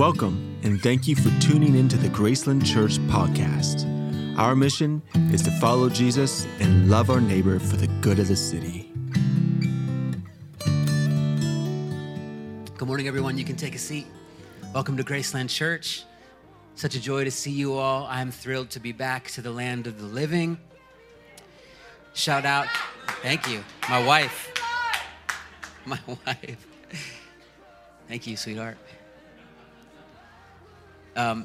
Welcome, and thank you for tuning into the Graceland Church podcast. Our mission is to follow Jesus and love our neighbor for the good of the city. Good morning, everyone. You can take a seat. Welcome to Graceland Church. Such a joy to see you all. I'm thrilled to be back to the land of the living. Shout out, thank you, my wife. My wife. Thank you, sweetheart. Um,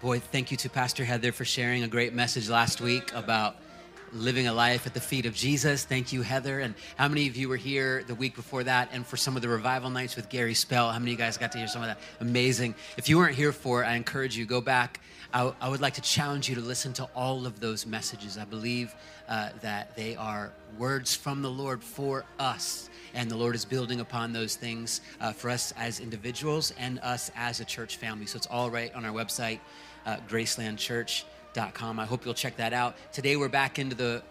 boy, thank you to Pastor Heather for sharing a great message last week about living a life at the feet of Jesus. Thank you, Heather. And how many of you were here the week before that and for some of the revival nights with Gary Spell? How many of you guys got to hear some of that? Amazing. If you weren't here for it, I encourage you, go back. I, I would like to challenge you to listen to all of those messages. I believe uh, that they are words from the Lord for us. And the Lord is building upon those things uh, for us as individuals and us as a church family. So it's all right on our website, uh, gracelandchurch.com. I hope you'll check that out. Today we're back into the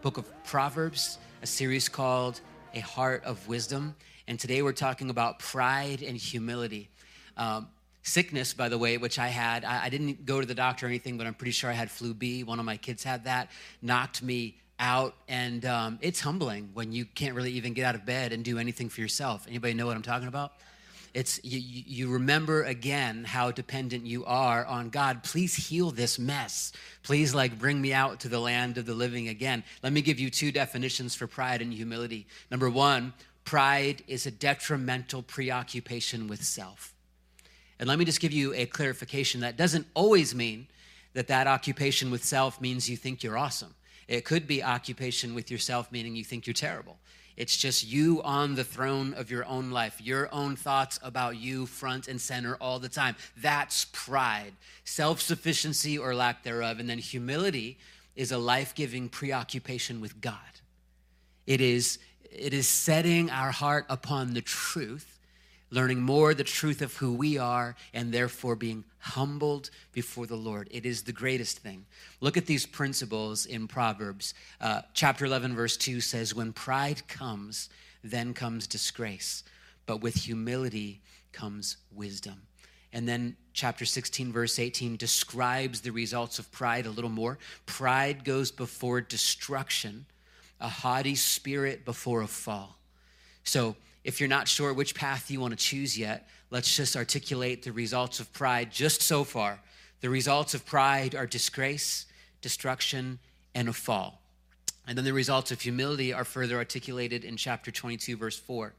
book of Proverbs, a series called A Heart of Wisdom. And today we're talking about pride and humility. Um, sickness, by the way, which I had. I, I, didn't go to the doctor or anything, but I'm pretty sure I had flu B. One of my kids had that, knocked me out, and um, it's humbling when you can't really even get out of bed and do anything for yourself. Anybody know what I'm talking about? It's you, you remember again how dependent you are on God. Please heal this mess. Please, like, bring me out to the land of the living again. Let me give you two definitions for pride and humility. Number one, pride is a detrimental preoccupation with self. And let me just give you a clarification that doesn't always mean that that occupation with self means you think you're awesome. It could be occupation with yourself, meaning you think you're terrible. It's just you on the throne of your own life, your own thoughts about you front and center all the time. That's pride, self sufficiency or lack thereof. And then humility is a life giving preoccupation with God. It is, it is setting our heart upon the truth learning more the truth of who we are, and therefore being humbled before the Lord. It is the greatest thing. Look at these principles in Proverbs. Uh, chapter 11, verse 2 says, When pride comes, then comes disgrace, but with humility comes wisdom. And then chapter 16, verse 18 describes the results of pride a little more. Pride goes before destruction, a haughty spirit before a fall. So, if you're not sure which path you want to choose yet, let's just articulate the results of pride just so far. The results of pride are disgrace, destruction, and a fall. And then the results of humility are further articulated in chapter 22, verse 4.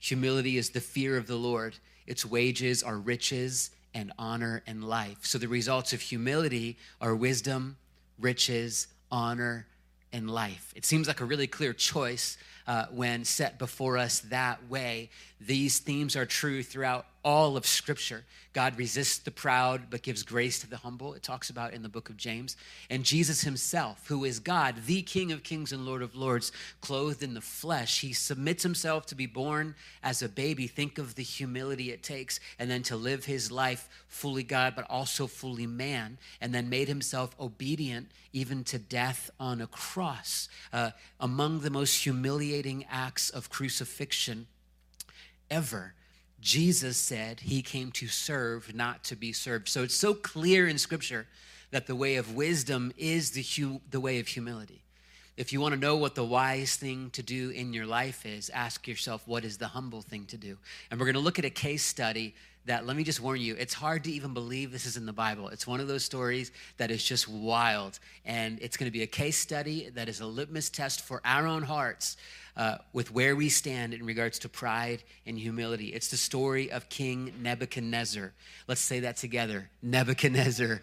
Humility is the fear of the Lord, its wages are riches and honor and life. So the results of humility are wisdom, riches, honor, and life. It seems like a really clear choice uh, when set before us that way. These themes are true throughout all of Scripture. God resists the proud but gives grace to the humble. It talks about in the book of James. And Jesus himself, who is God, the King of kings and Lord of lords, clothed in the flesh, he submits himself to be born as a baby. Think of the humility it takes, and then to live his life fully God but also fully man, and then made himself obedient even to death on a cross. Uh, among the most humiliating acts of crucifixion ever Jesus said he came to serve, not to be served. So it's so clear in Scripture that the way of wisdom is the, hu- the way of humility. If you want to know what the wise thing to do in your life is, ask yourself, what is the humble thing to do? And we're going to look at a case study that, let me just warn you, it's hard to even believe this is in the Bible. It's one of those stories that is just wild. And it's going to be a case study that is a litmus test for our own hearts uh, with where we stand in regards to pride and humility. It's the story of King Nebuchadnezzar. Let's say that together Nebuchadnezzar.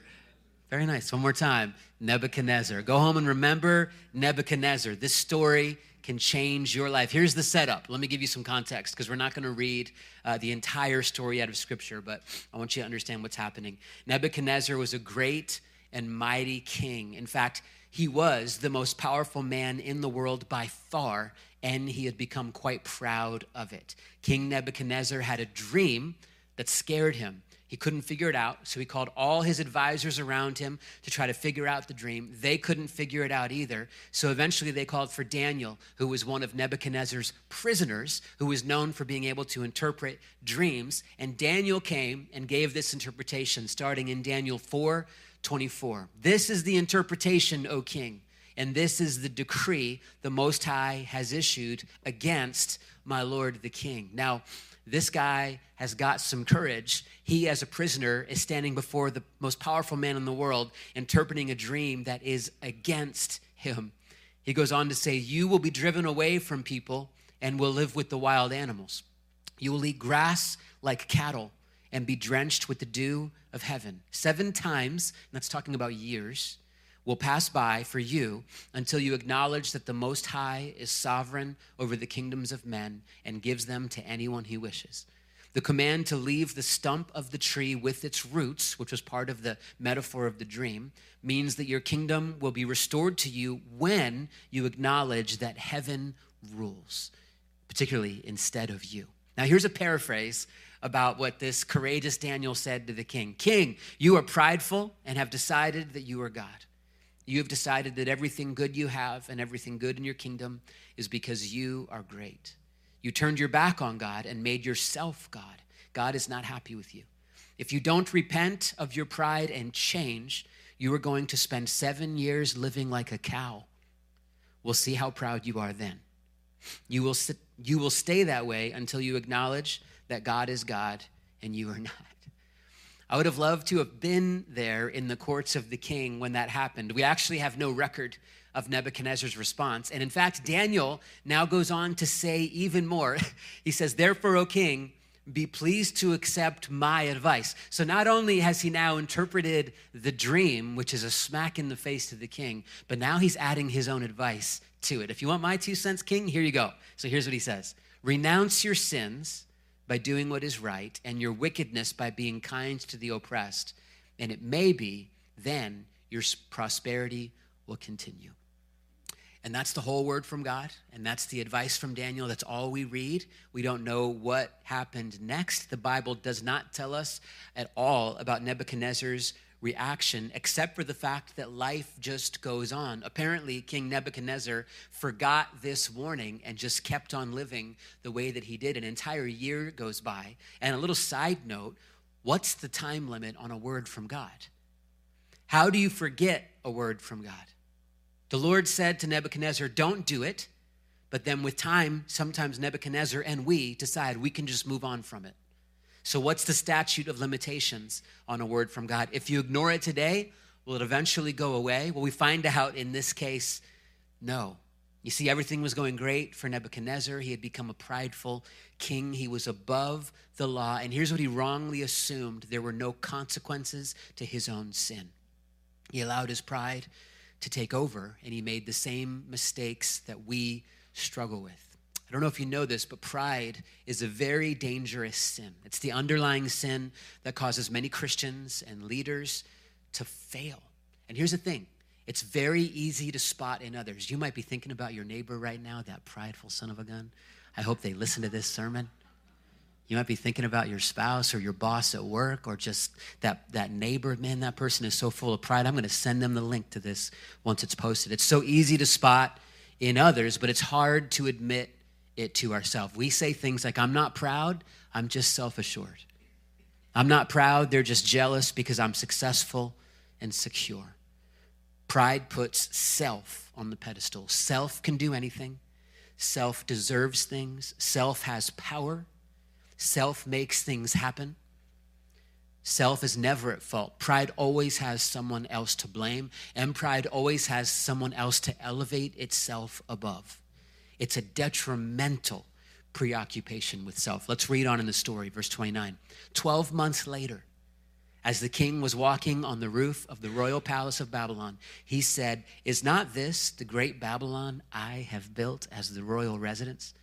Very nice. One more time. Nebuchadnezzar. Go home and remember Nebuchadnezzar. This story can change your life. Here's the setup. Let me give you some context because we're not going to read uh, the entire story out of Scripture, but I want you to understand what's happening. Nebuchadnezzar was a great and mighty king. In fact, he was the most powerful man in the world by far, and he had become quite proud of it. King Nebuchadnezzar had a dream that scared him. He couldn't figure it out, so he called all his advisors around him to try to figure out the dream. They couldn't figure it out either. So eventually they called for Daniel, who was one of Nebuchadnezzar's prisoners, who was known for being able to interpret dreams. And Daniel came and gave this interpretation starting in Daniel 4 24. This is the interpretation, O king, and this is the decree the Most High has issued against my Lord the king. Now, this guy has got some courage. He, as a prisoner, is standing before the most powerful man in the world, interpreting a dream that is against him. He goes on to say, You will be driven away from people and will live with the wild animals. You will eat grass like cattle and be drenched with the dew of heaven. Seven times, and that's talking about years, will pass by for you until you acknowledge that the Most High is sovereign over the kingdoms of men and gives them to anyone he wishes. The command to leave the stump of the tree with its roots, which was part of the metaphor of the dream, means that your kingdom will be restored to you when you acknowledge that heaven rules, particularly instead of you. Now, here's a paraphrase about what this courageous Daniel said to the king King, you are prideful and have decided that you are God. You have decided that everything good you have and everything good in your kingdom is because you are great. You turned your back on God and made yourself God. God is not happy with you. If you don't repent of your pride and change, you are going to spend seven years living like a cow. We'll see how proud you are then. You will, you will stay that way until you acknowledge that God is God and you are not. I would have loved to have been there in the courts of the king when that happened. We actually have no record of Nebuchadnezzar's response. And in fact, Daniel now goes on to say even more. he says, Therefore, O king, be pleased to accept my advice. So not only has he now interpreted the dream, which is a smack in the face to the king, but now he's adding his own advice to it. If you want my two cents, king, here you go. So here's what he says Renounce your sins by doing what is right, and your wickedness by being kind to the oppressed. And it may be then your prosperity will continue. And that's the whole word from God, and that's the advice from Daniel. That's all we read. We don't know what happened next. The Bible does not tell us at all about Nebuchadnezzar's reaction, except for the fact that life just goes on. Apparently, King Nebuchadnezzar forgot this warning and just kept on living the way that he did. An entire year goes by. And a little side note what's the time limit on a word from God? How do you forget a word from God? The Lord said to Nebuchadnezzar, Don't do it. But then with time, sometimes Nebuchadnezzar and we decide we can just move on from it. So, what's the statute of limitations on a word from God? If you ignore it today, will it eventually go away? Well, we find out in this case, no. You see, everything was going great for Nebuchadnezzar. He had become a prideful king. He was above the law. And here's what he wrongly assumed there were no consequences to his own sin. He allowed his pride to take over, and he made the same mistakes that we struggle with. I don't know if you know this, but pride is a very dangerous sin. It's the underlying sin that causes many Christians and leaders to fail. And here's the thing it's very easy to spot in others. You might be thinking about your neighbor right now, that prideful son of a gun. I hope they listen to this sermon. You might be thinking about your spouse or your boss at work or just that, that neighbor. Man, that person is so full of pride. I'm going to send them the link to this once it's posted. It's so easy to spot in others, but it's hard to admit it to ourselves. We say things like, I'm not proud, I'm just self assured. I'm not proud, they're just jealous because I'm successful and secure. Pride puts self on the pedestal. Self can do anything, self deserves things, self has power, self makes things happen. Self is never at fault. Pride always has someone else to blame, and pride always has someone else to elevate itself above. It's a detrimental preoccupation with self. Let's read on in the story, verse 29. Twelve months later, as the king was walking on the roof of the royal palace of Babylon, he said, Is not this the great Babylon I have built as the royal residence?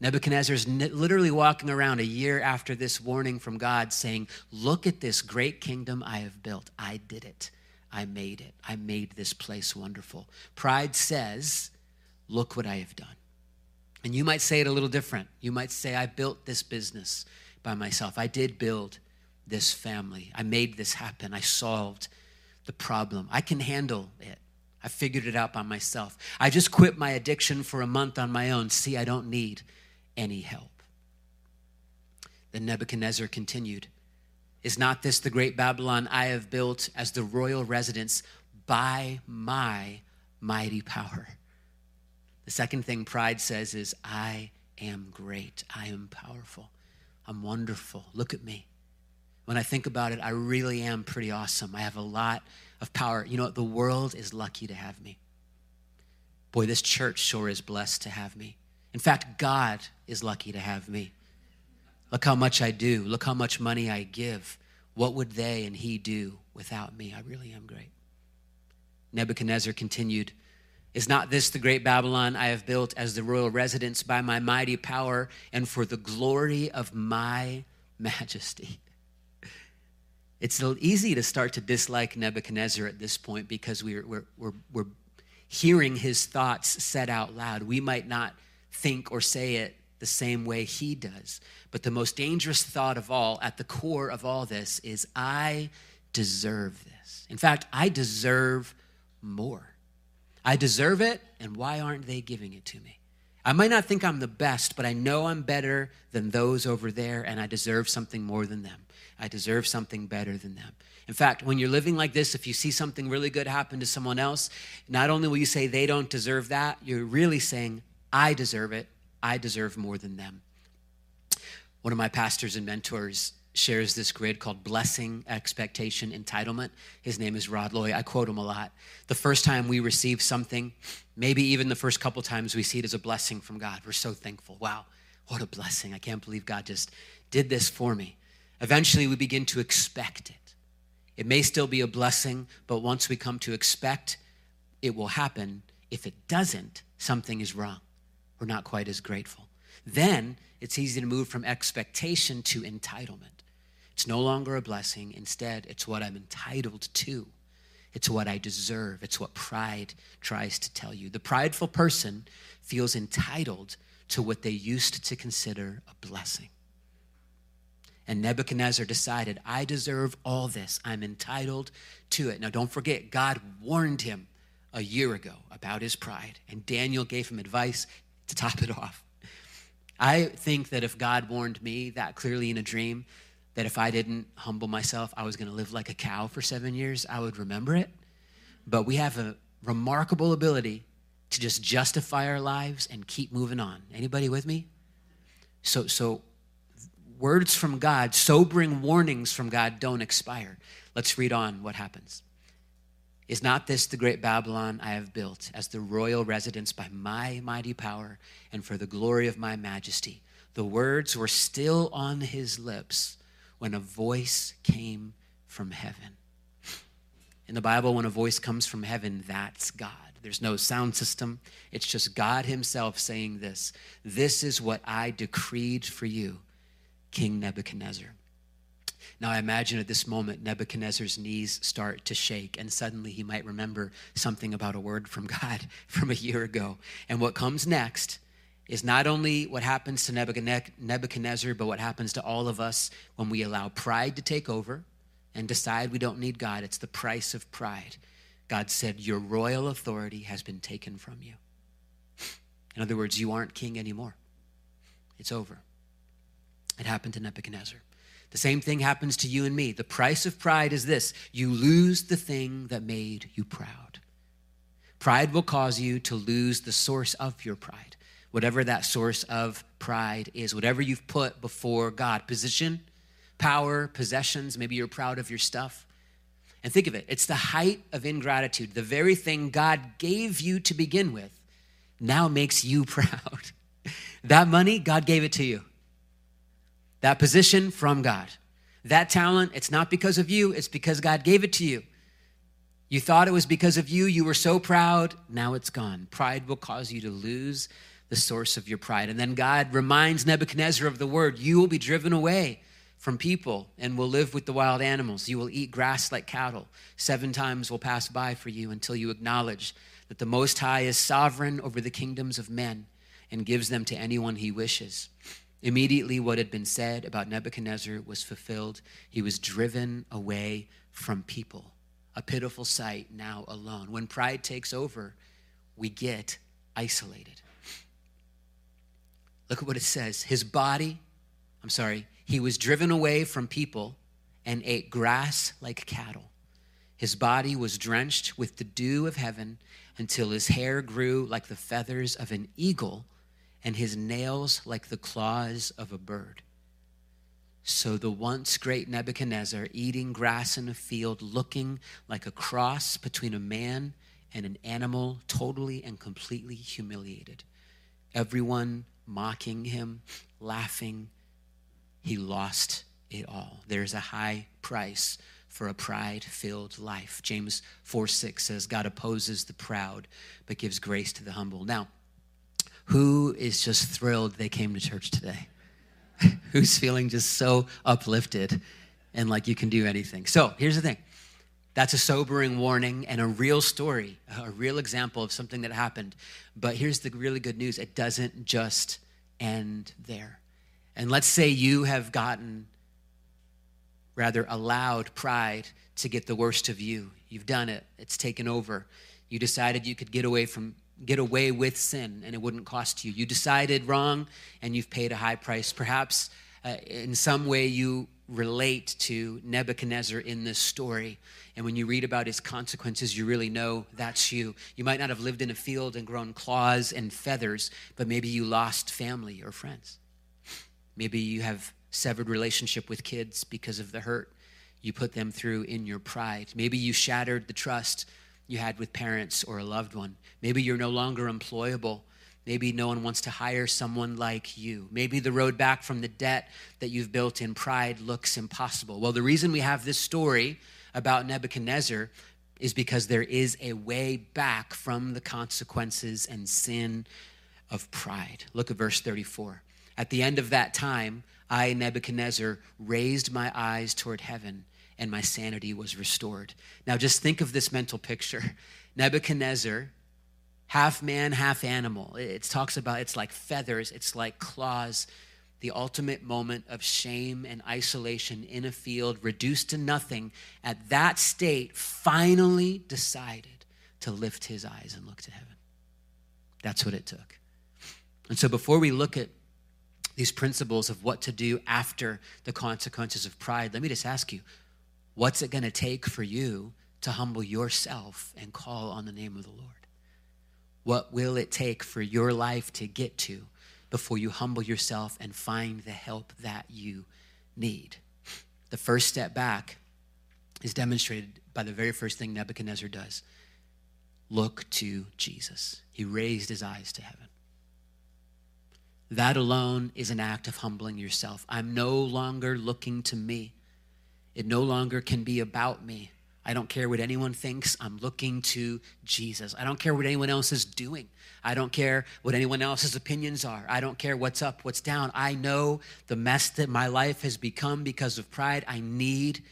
Nebuchadnezzar's literally walking around a year after this warning from God saying, Look at this great kingdom I have built. I did it. I made it. I made this place wonderful. Pride says, Look what I have done. And you might say it a little different. You might say, I built this business by myself. I did build this family. I made this happen. I solved the problem. I can handle it. I figured it out by myself. I just quit my addiction for a month on my own. See, I don't need any help. Then Nebuchadnezzar continued Is not this the great Babylon I have built as the royal residence by my mighty power? The second thing pride says is, I am great. I am powerful. I'm wonderful. Look at me. When I think about it, I really am pretty awesome. I have a lot of power. You know what? The world is lucky to have me. Boy, this church sure is blessed to have me. In fact, God is lucky to have me. Look how much I do. Look how much money I give. What would they and he do without me? I really am great. Nebuchadnezzar continued, Is not this the great Babylon I have built as the royal residence by my mighty power and for the glory of my majesty? It's easy to start to dislike Nebuchadnezzar at this point because we're, we're, we're, we're hearing his thoughts said out loud. We might not think or say it the same way he does. But the most dangerous thought of all, at the core of all this, is I deserve this. In fact, I deserve more. I deserve it, and why aren't they giving it to me? I might not think I'm the best, but I know I'm better than those over there, and I deserve something more than them. I deserve something better than them. In fact, when you're living like this, if you see something really good happen to someone else, not only will you say they don't deserve that, you're really saying, I deserve it. I deserve more than them. One of my pastors and mentors shares this grid called Blessing, Expectation, Entitlement. His name is Rod Loy. I quote him a lot. The first time we receive something, maybe even the first couple times we see it as a blessing from God, we're so thankful. Wow, what a blessing. I can't believe God just did this for me. Eventually, we begin to expect it. It may still be a blessing, but once we come to expect, it will happen. If it doesn't, something is wrong. We're not quite as grateful. Then it's easy to move from expectation to entitlement. It's no longer a blessing. Instead, it's what I'm entitled to. It's what I deserve. It's what pride tries to tell you. The prideful person feels entitled to what they used to consider a blessing. And Nebuchadnezzar decided, I deserve all this. I'm entitled to it. Now, don't forget, God warned him a year ago about his pride, and Daniel gave him advice to top it off. I think that if God warned me that clearly in a dream, that if I didn't humble myself, I was going to live like a cow for seven years, I would remember it. But we have a remarkable ability to just justify our lives and keep moving on. Anybody with me? So, so words from God, sobering warnings from God don't expire. Let's read on what happens. Is not this the great Babylon I have built as the royal residence by my mighty power and for the glory of my majesty? The words were still on his lips when a voice came from heaven. In the Bible, when a voice comes from heaven, that's God. There's no sound system. It's just God Himself saying this This is what I decreed for you King Nebuchadnezzar. Now, I imagine at this moment, Nebuchadnezzar's knees start to shake, and suddenly he might remember something about a word from God from a year ago. And what comes next is not only what happens to Nebuchadnezzar, but what happens to all of us when we allow pride to take over and decide we don't need God. It's the price of pride. God said, Your royal authority has been taken from you. In other words, you aren't king anymore. It's over. It happened to Nebuchadnezzar. The same thing happens to you and me. The price of pride is this you lose the thing that made you proud. Pride will cause you to lose the source of your pride, whatever that source of pride is, whatever you've put before God position, power, possessions. Maybe you're proud of your stuff. And think of it it's the height of ingratitude. The very thing God gave you to begin with now makes you proud. that money, God gave it to you. That position from God. That talent, it's not because of you, it's because God gave it to you. You thought it was because of you, you were so proud, now it's gone. Pride will cause you to lose the source of your pride. And then God reminds Nebuchadnezzar of the word you will be driven away from people and will live with the wild animals. You will eat grass like cattle. Seven times will pass by for you until you acknowledge that the Most High is sovereign over the kingdoms of men and gives them to anyone he wishes. Immediately, what had been said about Nebuchadnezzar was fulfilled. He was driven away from people. A pitiful sight now alone. When pride takes over, we get isolated. Look at what it says. His body, I'm sorry, he was driven away from people and ate grass like cattle. His body was drenched with the dew of heaven until his hair grew like the feathers of an eagle and his nails like the claws of a bird. So the once great Nebuchadnezzar, eating grass in a field, looking like a cross between a man and an animal, totally and completely humiliated. Everyone mocking him, laughing, he lost it all. There's a high price for a pride filled life. James 4 6 says, God opposes the proud, but gives grace to the humble. Now, who is just thrilled they came to church today? Who's feeling just so uplifted and like you can do anything? So here's the thing that's a sobering warning and a real story, a real example of something that happened. But here's the really good news it doesn't just end there. And let's say you have gotten, rather, allowed pride to get the worst of you. You've done it, it's taken over. You decided you could get away from get away with sin and it wouldn't cost you. You decided wrong and you've paid a high price. Perhaps uh, in some way you relate to Nebuchadnezzar in this story. And when you read about his consequences, you really know that's you. You might not have lived in a field and grown claws and feathers, but maybe you lost family or friends. Maybe you have severed relationship with kids because of the hurt you put them through in your pride. Maybe you shattered the trust you had with parents or a loved one. Maybe you're no longer employable. Maybe no one wants to hire someone like you. Maybe the road back from the debt that you've built in pride looks impossible. Well, the reason we have this story about Nebuchadnezzar is because there is a way back from the consequences and sin of pride. Look at verse 34. At the end of that time, I, Nebuchadnezzar, raised my eyes toward heaven and my sanity was restored. Now, just think of this mental picture Nebuchadnezzar, half man, half animal. It talks about it's like feathers, it's like claws. The ultimate moment of shame and isolation in a field, reduced to nothing, at that state, finally decided to lift his eyes and look to heaven. That's what it took. And so, before we look at these principles of what to do after the consequences of pride, let me just ask you What's it going to take for you to humble yourself and call on the name of the Lord? What will it take for your life to get to before you humble yourself and find the help that you need? The first step back is demonstrated by the very first thing Nebuchadnezzar does look to Jesus. He raised his eyes to heaven. That alone is an act of humbling yourself. I'm no longer looking to me. It no longer can be about me. I don't care what anyone thinks. I'm looking to Jesus. I don't care what anyone else is doing. I don't care what anyone else's opinions are. I don't care what's up, what's down. I know the mess that my life has become because of pride. I need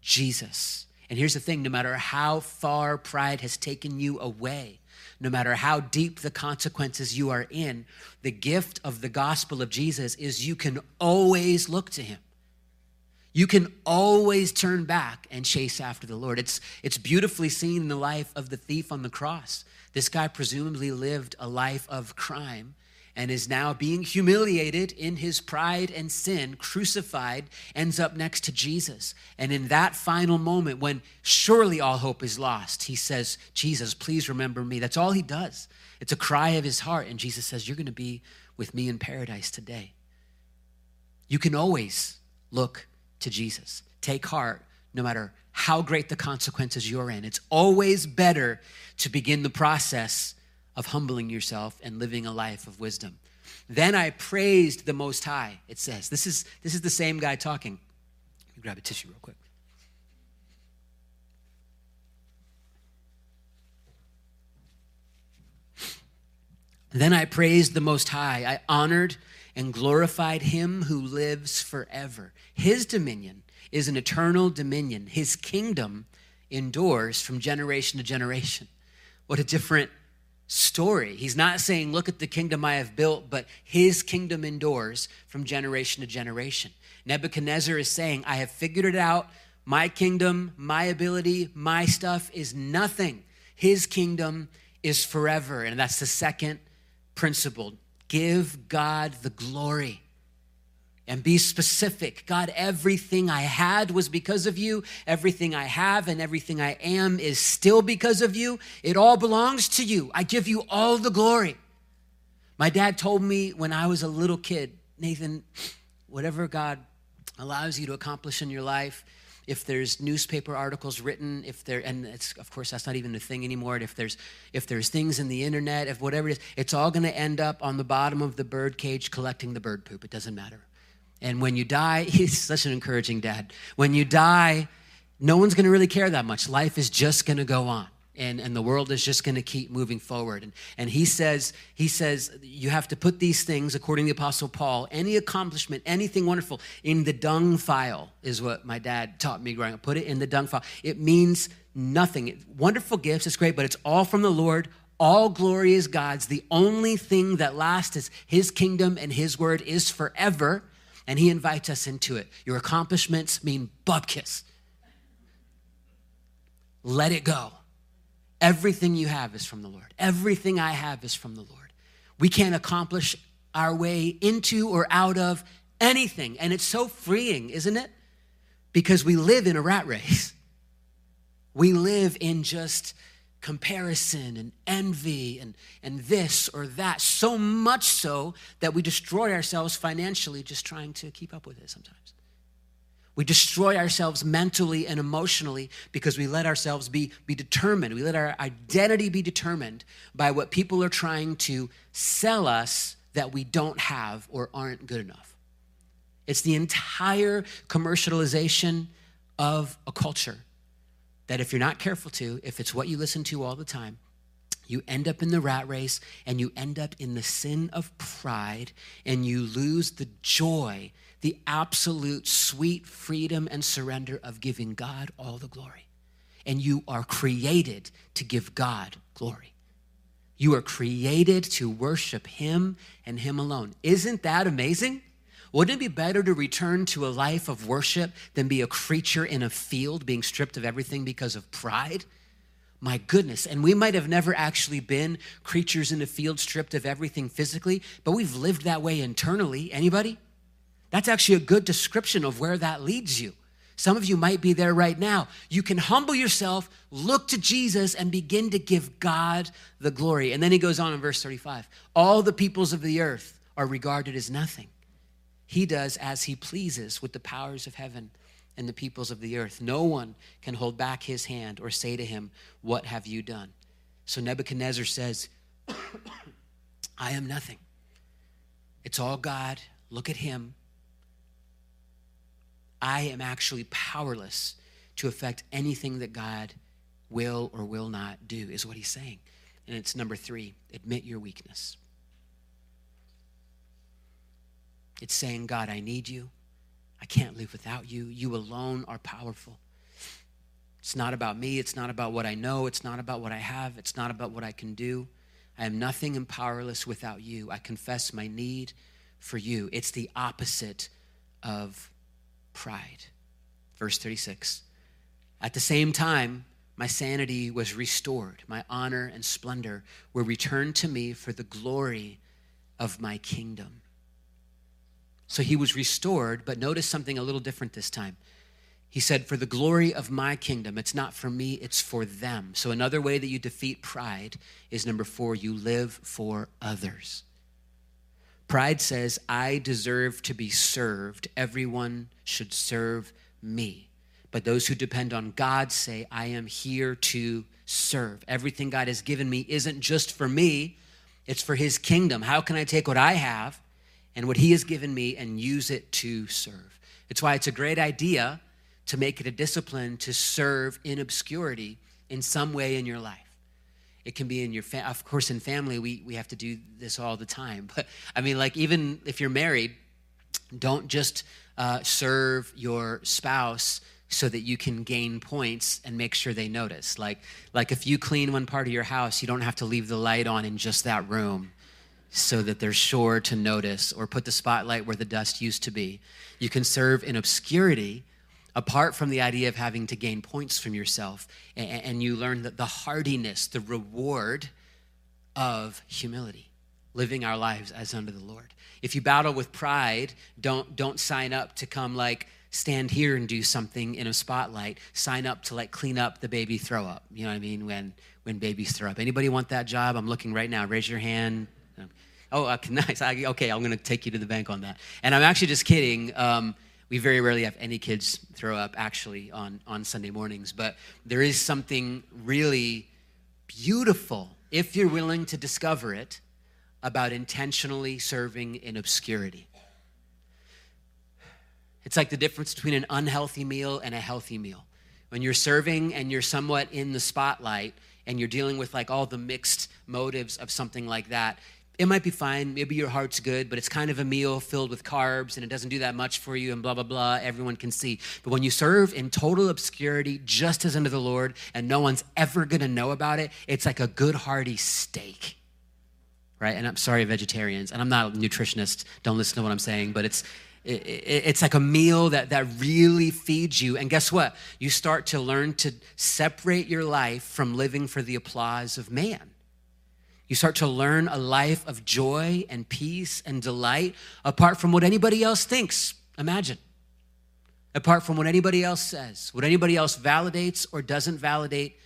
Jesus. And here's the thing no matter how far pride has taken you away, no matter how deep the consequences you are in, the gift of the gospel of Jesus is you can always look to him. You can always turn back and chase after the Lord. It's, it's beautifully seen in the life of the thief on the cross. This guy presumably lived a life of crime and is now being humiliated in his pride and sin, crucified, ends up next to Jesus. And in that final moment, when surely all hope is lost, he says, Jesus, please remember me. That's all he does. It's a cry of his heart. And Jesus says, You're going to be with me in paradise today. You can always look to Jesus. Take heart no matter how great the consequences you're in. It's always better to begin the process of humbling yourself and living a life of wisdom. Then I praised the Most High, it says. This is, this is the same guy talking. grab a tissue real quick. Then I praised the Most High. I honored and glorified him who lives forever. His dominion is an eternal dominion. His kingdom endures from generation to generation. What a different story. He's not saying, Look at the kingdom I have built, but his kingdom endures from generation to generation. Nebuchadnezzar is saying, I have figured it out. My kingdom, my ability, my stuff is nothing. His kingdom is forever. And that's the second principle. Give God the glory and be specific. God, everything I had was because of you. Everything I have and everything I am is still because of you. It all belongs to you. I give you all the glory. My dad told me when I was a little kid, Nathan, whatever God allows you to accomplish in your life, if there's newspaper articles written if there and it's of course that's not even a thing anymore if there's if there's things in the internet if whatever it is it's all going to end up on the bottom of the bird cage collecting the bird poop it doesn't matter and when you die, he's such an encouraging dad. When you die, no one's going to really care that much. Life is just going to go on. And, and the world is just going to keep moving forward. And, and he says, he says, you have to put these things, according to the Apostle Paul, any accomplishment, anything wonderful, in the dung file, is what my dad taught me growing up. Put it in the dung file. It means nothing. Wonderful gifts, it's great, but it's all from the Lord. All glory is God's. The only thing that lasts is his kingdom and his word is forever and he invites us into it. Your accomplishments mean bupkis. Let it go. Everything you have is from the Lord. Everything I have is from the Lord. We can't accomplish our way into or out of anything. And it's so freeing, isn't it? Because we live in a rat race. We live in just comparison and envy and, and this or that, so much so that we destroy ourselves financially just trying to keep up with it sometimes. We destroy ourselves mentally and emotionally because we let ourselves be, be determined. We let our identity be determined by what people are trying to sell us that we don't have or aren't good enough. It's the entire commercialization of a culture that if you're not careful to, if it's what you listen to all the time, you end up in the rat race and you end up in the sin of pride and you lose the joy, the absolute sweet freedom and surrender of giving God all the glory. And you are created to give God glory. You are created to worship Him and Him alone. Isn't that amazing? Wouldn't it be better to return to a life of worship than be a creature in a field being stripped of everything because of pride? My goodness. And we might have never actually been creatures in a field stripped of everything physically, but we've lived that way internally. Anybody? That's actually a good description of where that leads you. Some of you might be there right now. You can humble yourself, look to Jesus, and begin to give God the glory. And then he goes on in verse 35 All the peoples of the earth are regarded as nothing. He does as he pleases with the powers of heaven and the peoples of the earth. No one can hold back his hand or say to him, What have you done? So Nebuchadnezzar says, I am nothing. It's all God. Look at him. I am actually powerless to affect anything that God will or will not do, is what he's saying. And it's number three admit your weakness. It's saying, God, I need you. I can't live without you. You alone are powerful. It's not about me. It's not about what I know. It's not about what I have. It's not about what I can do. I am nothing and powerless without you. I confess my need for you. It's the opposite of pride. Verse 36 At the same time, my sanity was restored. My honor and splendor were returned to me for the glory of my kingdom. So he was restored, but notice something a little different this time. He said, For the glory of my kingdom, it's not for me, it's for them. So another way that you defeat pride is number four, you live for others. Pride says, I deserve to be served. Everyone should serve me. But those who depend on God say, I am here to serve. Everything God has given me isn't just for me, it's for his kingdom. How can I take what I have and what He has given me and use it to serve. It's why it's a great idea to make it a discipline to serve in obscurity in some way in your life. It can be in your, fa- of course, in family, we, we have to do this all the time. But I mean, like, even if you're married, don't just uh, serve your spouse so that you can gain points and make sure they notice. Like, like if you clean one part of your house, you don't have to leave the light on in just that room so that they're sure to notice or put the spotlight where the dust used to be. You can serve in obscurity apart from the idea of having to gain points from yourself. And, you learn that the hardiness, the reward of humility, living our lives as under the Lord. If you battle with pride, don't, don't sign up to come like, stand here and do something in a spotlight. Sign up to like clean up the baby throw up. You know what i mean? When when babies throw up. Anybody want that job? I'm looking right now. Raise your hand. Oh okay, nice. I, okay i'm going to take you to the bank on that. And i'm actually just kidding. Um, we very rarely have any kids throw up actually on on sunday mornings but there is something really beautiful if you're willing to discover it about intentionally serving in obscurity it's like the difference between an unhealthy meal and a healthy meal. When you're serving and you're somewhat in the spotlight and you're dealing with like all the mixed motives of something like that, it might be fine. Maybe your heart's good, but it's kind of a meal filled with carbs and it doesn't do that much for you and blah, blah, blah. Everyone can see. But when you serve in total obscurity, just as unto the Lord, and no one's ever going to know about it, it's like a good, hearty steak. Right? And I'm sorry, vegetarians, and I'm not a nutritionist. Don't listen to what I'm saying, but it's it's like a meal that, that really feeds you. And guess what? You start to learn to separate your life from living for the applause of man. You start to learn a life of joy and peace and delight apart from what anybody else thinks. Imagine. Apart from what anybody else says, what anybody else validates or doesn't validate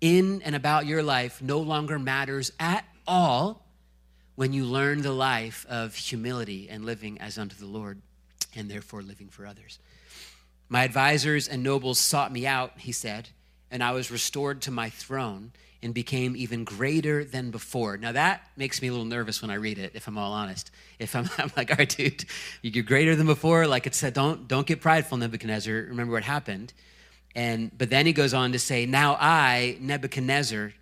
in and about your life no longer matters at all when you learn the life of humility and living as unto the Lord and therefore living for others. My advisors and nobles sought me out, he said, and I was restored to my throne and became even greater than before. Now that makes me a little nervous when I read it, if I'm all honest. If I'm, I'm like, all right, dude, you're greater than before. Like it said, don't don't get prideful, Nebuchadnezzar. Remember what happened. And but then he goes on to say, Now I, Nebuchadnezzar,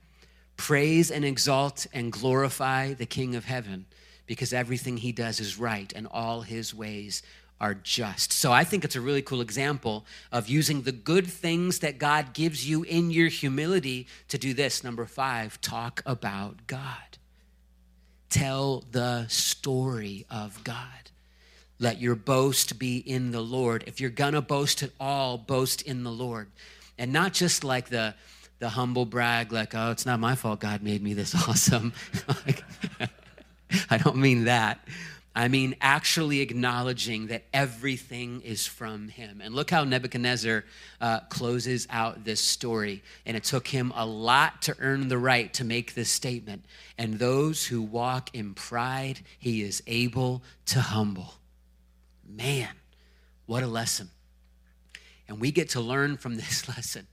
praise and exalt and glorify the King of heaven, because everything he does is right and all his ways are just. So I think it's a really cool example of using the good things that God gives you in your humility to do this. Number five, talk about God. Tell the story of God. Let your boast be in the Lord. If you're gonna boast at all, boast in the Lord. And not just like the the humble brag, like, oh, it's not my fault God made me this awesome. I don't mean that I mean, actually acknowledging that everything is from him. And look how Nebuchadnezzar uh, closes out this story. And it took him a lot to earn the right to make this statement. And those who walk in pride, he is able to humble. Man, what a lesson. And we get to learn from this lesson.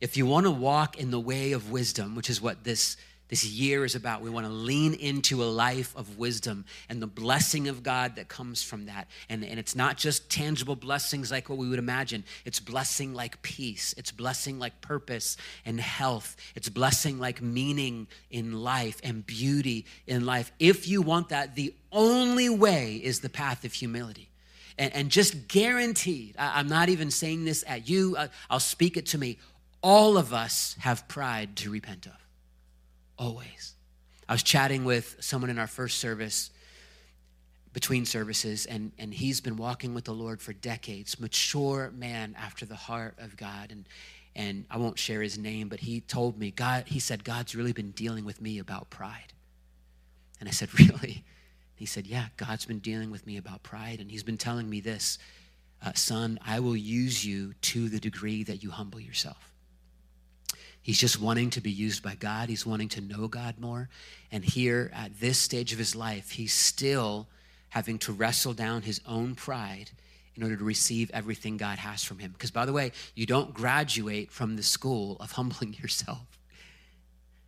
If you want to walk in the way of wisdom, which is what this this year is about. We want to lean into a life of wisdom and the blessing of God that comes from that. And, and it's not just tangible blessings like what we would imagine, it's blessing like peace, it's blessing like purpose and health, it's blessing like meaning in life and beauty in life. If you want that, the only way is the path of humility. And, and just guaranteed, I, am not even saying this at you, I, I'll speak it to me. All of us have pride to repent of always. I was chatting with someone in our first service between services, and, and he's been walking with the Lord for decades, mature man after the heart of God. And, and I won't share his name, but he told me, God, he said, God's really been dealing with me about pride. And I said, Really? He said, Yeah, God's been dealing with me about pride, and he's been telling me this uh, Son, I will use you to the degree that you humble yourself. He's just wanting to be used by God. He's wanting to know God more. And here at this stage of his life, he's still having to wrestle down his own pride in order to receive everything God has from him. Because, by the way, you don't graduate from the school of humbling yourself.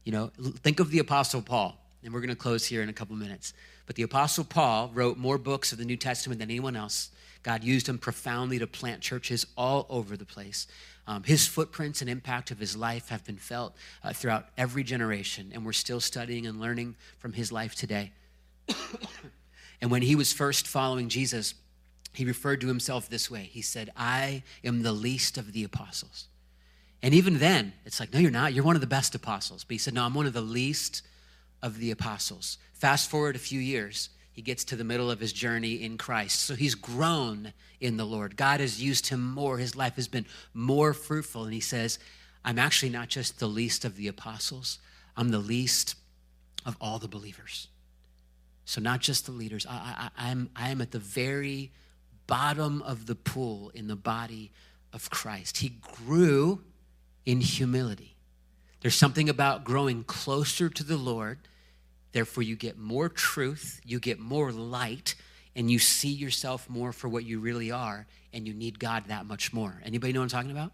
You know, think of the Apostle Paul, and we're going to close here in a couple minutes. But the Apostle Paul wrote more books of the New Testament than anyone else. God used him profoundly to plant churches all over the place. Um, his footprints and impact of his life have been felt uh, throughout every generation, and we're still studying and learning from his life today. and when he was first following Jesus, he referred to himself this way. He said, I am the least of the apostles. And even then, it's like, no, you're not. You're one of the best apostles. But he said, no, I'm one of the least of the apostles. Fast forward a few years, he gets to the middle of his journey in Christ. So he's grown in the Lord. God has used him more. His life has been more fruitful. And he says, I'm actually not just the least of the apostles, I'm the least of all the believers. So, not just the leaders, I, I, I'm, I am at the very bottom of the pool in the body of Christ. He grew in humility. There's something about growing closer to the Lord. Therefore, you get more truth, you get more light, and you see yourself more for what you really are, and you need God that much more. Anybody know what I'm talking about?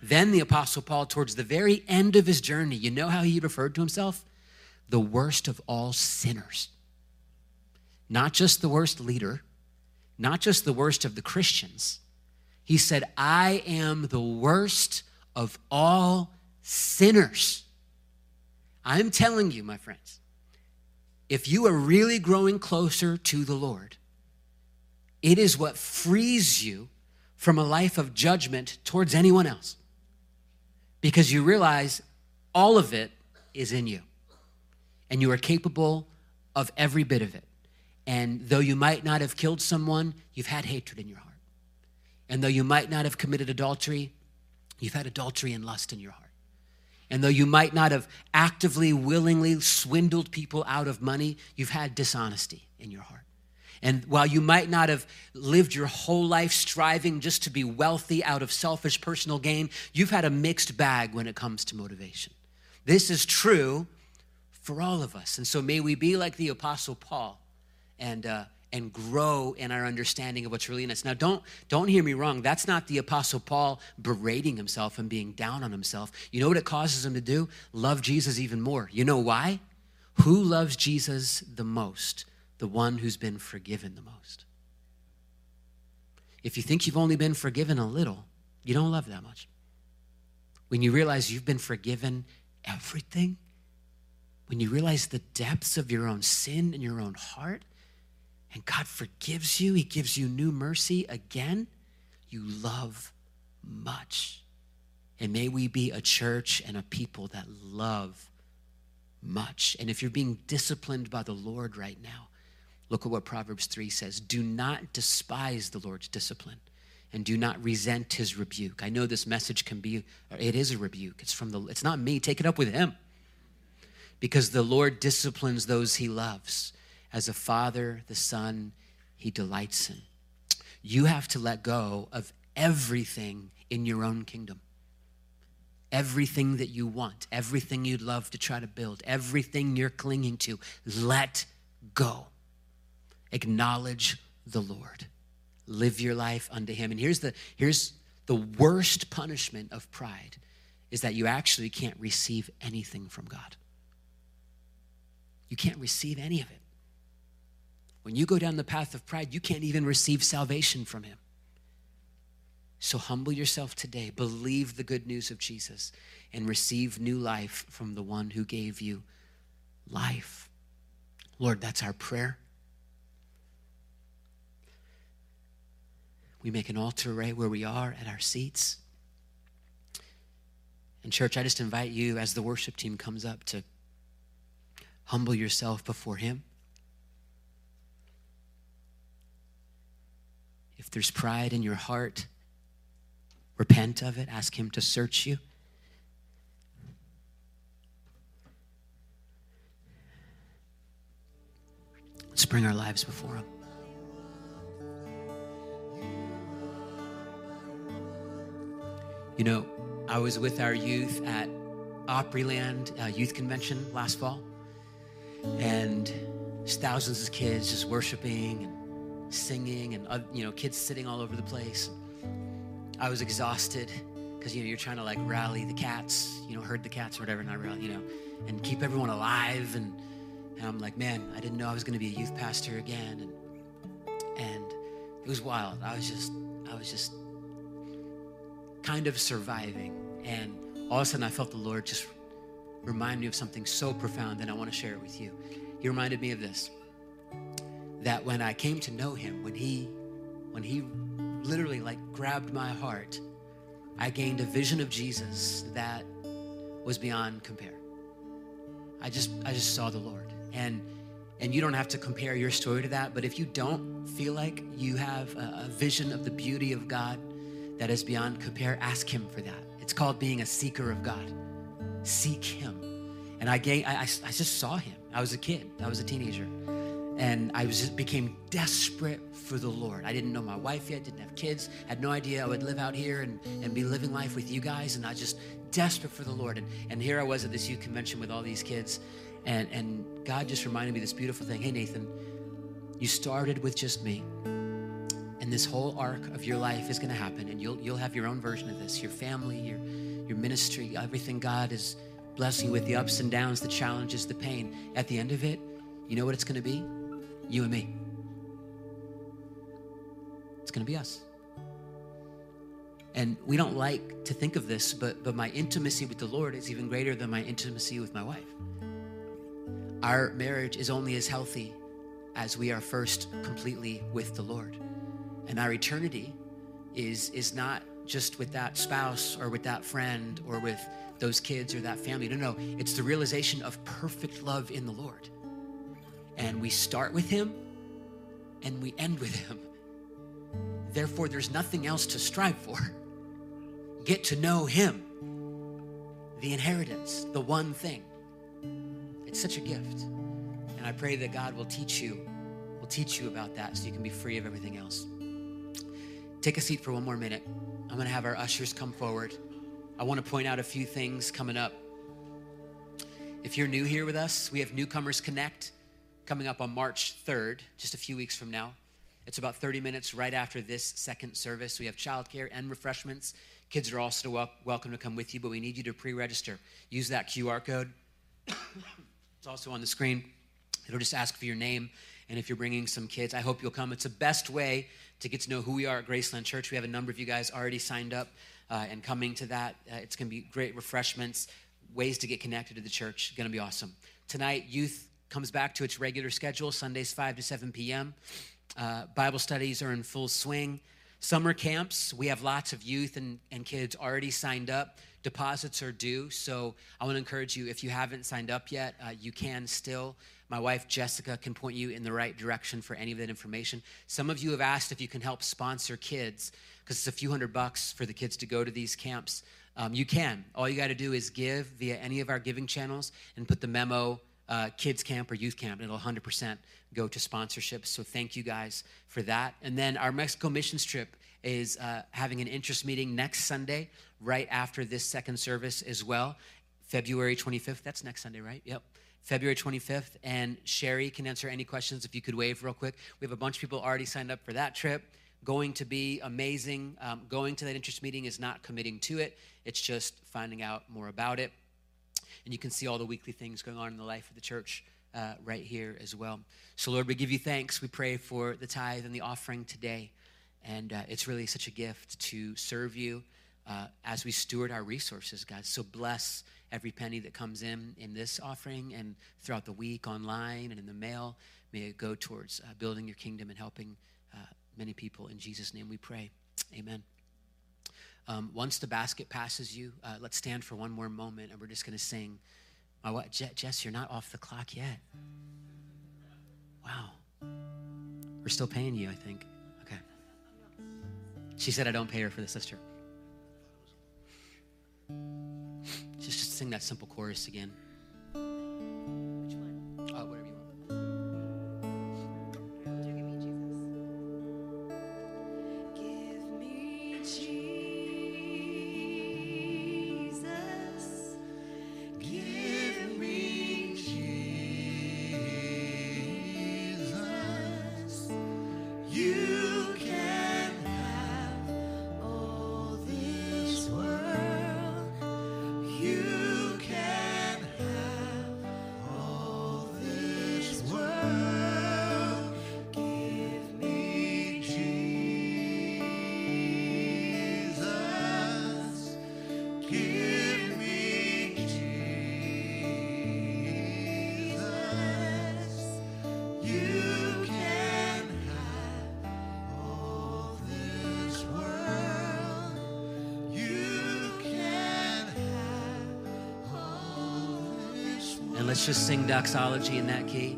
Then the Apostle Paul, towards the very end of his journey, you know how he referred to himself? The worst of all sinners. Not just the worst leader, not just the worst of the Christians. He said, I am the worst of all sinners. I'm telling you, my friends, if you are really growing closer to the Lord, it is what frees you from a life of judgment towards anyone else because you realize all of it is in you and you are capable of every bit of it. And though you might not have killed someone, you've had hatred in your heart. And though you might not have committed adultery, you've had adultery and lust in your heart. And though you might not have actively, willingly swindled people out of money, you've had dishonesty in your heart. And while you might not have lived your whole life striving just to be wealthy out of selfish personal gain, you've had a mixed bag when it comes to motivation. This is true for all of us. And so may we be like the Apostle Paul and uh, and grow in our understanding of what's really in us. Now, don't don't hear me wrong. That's not the Apostle Paul berating himself and being down on himself. You know what it causes him to do? Love Jesus even more. You know why? Who loves Jesus the most? The one who's been forgiven the most. If you think you've only been forgiven a little, you don't love that much. When you realize you've been forgiven everything, when you realize the depths of your own sin in your own heart, and God forgives you, He gives you new mercy again, you love much. And may we be a church and a people that love much. And if you're being disciplined by the Lord right now, look at what Proverbs 3 says Do not despise the Lord's discipline and do not resent his rebuke. I know this message can be, it is a rebuke. It's from the, it's not me. Take it up with him. Because the Lord disciplines those he loves as a father, the son he delights in. You have to let go of everything in your own kingdom. Everything that you want, everything you'd love to try to build, everything you're clinging to, let go. Acknowledge the Lord. Live your life unto him. And here's the here's the worst punishment of pride is that you actually can't receive anything from God. You can't receive any of it. When you go down the path of pride, you can't even receive salvation from Him. So humble yourself today, believe the good news of Jesus, and receive new life from the one who gave you life. Lord, that's our prayer. We make an altar right where we are at our seats. And, church, I just invite you as the worship team comes up to humble yourself before Him. If there's pride in your heart, repent of it. Ask Him to search you. Let's bring our lives before Him. You know, I was with our youth at Opryland uh, Youth Convention last fall, and thousands of kids just worshiping singing and you know kids sitting all over the place. I was exhausted because you know you're trying to like rally the cats you know herd the cats or whatever not really you know and keep everyone alive. And, and i'm like man i didn't know i was going to be a youth pastor again. And and it was wild. I was just i was just kind of surviving. And all of a sudden i felt the lord just remind me of something so profound and i want to share it with you. He reminded me of this that when I came to know him, when he when He literally like grabbed my heart, I gained a vision of Jesus that was beyond compare. I just I just saw the Lord. And and you don't have to compare your story to that, but if you don't feel like you have a, a vision of the beauty of God that is beyond compare, ask him for that. It's called being a seeker of God. Seek him. And I, gained, I, I, I just saw him. I was a kid. I was a teenager and I was became desperate for the Lord. I didn't know my wife yet, didn't have kids, had no idea I would live out here and, and be living life with you guys, and I just desperate for the Lord. And, and here I was at this youth convention with all these kids, and, and God just reminded me this beautiful thing. Hey, Nathan, you started with just me, and this whole arc of your life is going to happen, and you'll, you'll have your own version of this, your family, your, your ministry, everything God is blessing you with, the ups and downs, the challenges, the pain. At the end of it, you know what it's going to be? You and me. It's going to be us. And we don't like to think of this, but, but my intimacy with the Lord is even greater than my intimacy with my wife. Our marriage is only as healthy as we are first completely with the Lord. And our eternity is, is not just with that spouse or with that friend or with those kids or that family. No, no, it's the realization of perfect love in the Lord and we start with Him and we end with Him. Therefore, there's nothing else to strive for. Get to know Him, the inheritance, the one thing. It's such a gift. And I pray that God will teach you, will teach you about that so you can be free of everything else. Take a seat for one more minute. I'm going to have our ushers come forward. I want to point out a few things coming up. If you're new here with us, we have Newcomers Connect coming up on March 3rd, just a few weeks from now. It's about 30 minutes right after this second service. We have childcare and refreshments. Kids are also wel- welcome to come with you, but we need you to pre register. Use that QR code. it's also on the screen. It'll just ask for your name. And if you're bringing some kids, I hope you'll come. It's the best way to get to know who we are at Graceland Church. We have a number of you guys already signed up uh, and coming to that. Uh, it's going to be great refreshments, ways to get connected to the church. Going to be awesome. Tonight, youth comes back to its regular schedule Sundays, 5 to 7 p.m. Uh, Bible studies are in full swing. Summer camps, we have lots of youth and, and kids already signed up. Deposits are due. So I want to encourage you, if you haven't signed up yet, uh, you can still. My wife, Jessica, can point you in the right direction for any of that information. Some of you have asked if you can help sponsor kids because it's a few hundred bucks for the kids to go to these camps. Um, you can. All you got to do is give via any of our giving channels and put the memo uh, kids camp or youth camp. It'll 100% go to sponsorships. So thank you guys for that. And then our Mexico missions trip is uh, having an interest meeting next Sunday, right after this second service as well. February 25th. That's next Sunday, right? Yep. February 25th. And Sherry can answer any questions if you could wave real quick. We have a bunch of people already signed up for that trip. Going to be amazing. Um, going to that interest meeting is not committing to it, it's just finding out more about it. And you can see all the weekly things going on in the life of the church uh, right here as well. So, Lord, we give you thanks. We pray for the tithe and the offering today. And uh, it's really such a gift to serve you uh, as we steward our resources, God. So bless every penny that comes in in this offering and throughout the week online and in the mail. May it go towards uh, building your kingdom and helping uh, many people. In Jesus' name we pray. Amen. Um, once the basket passes you, uh, let's stand for one more moment and we're just going to sing. My wife, Jess, you're not off the clock yet. Wow. We're still paying you, I think. Okay. She said I don't pay her for the sister. Just, just sing that simple chorus again. Just sing doxology in that key.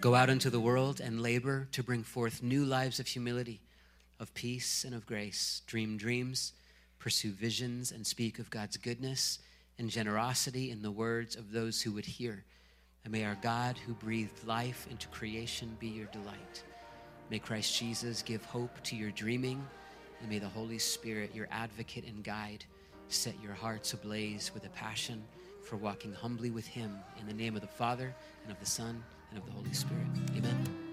Go out into the world and labor to bring forth new lives of humility, of peace, and of grace. Dream dreams, pursue visions, and speak of God's goodness and generosity in the words of those who would hear. And may our God, who breathed life into creation, be your delight. May Christ Jesus give hope to your dreaming, and may the Holy Spirit, your advocate and guide, set your hearts ablaze with a passion for walking humbly with Him in the name of the Father, and of the Son, of the Holy Spirit. Amen.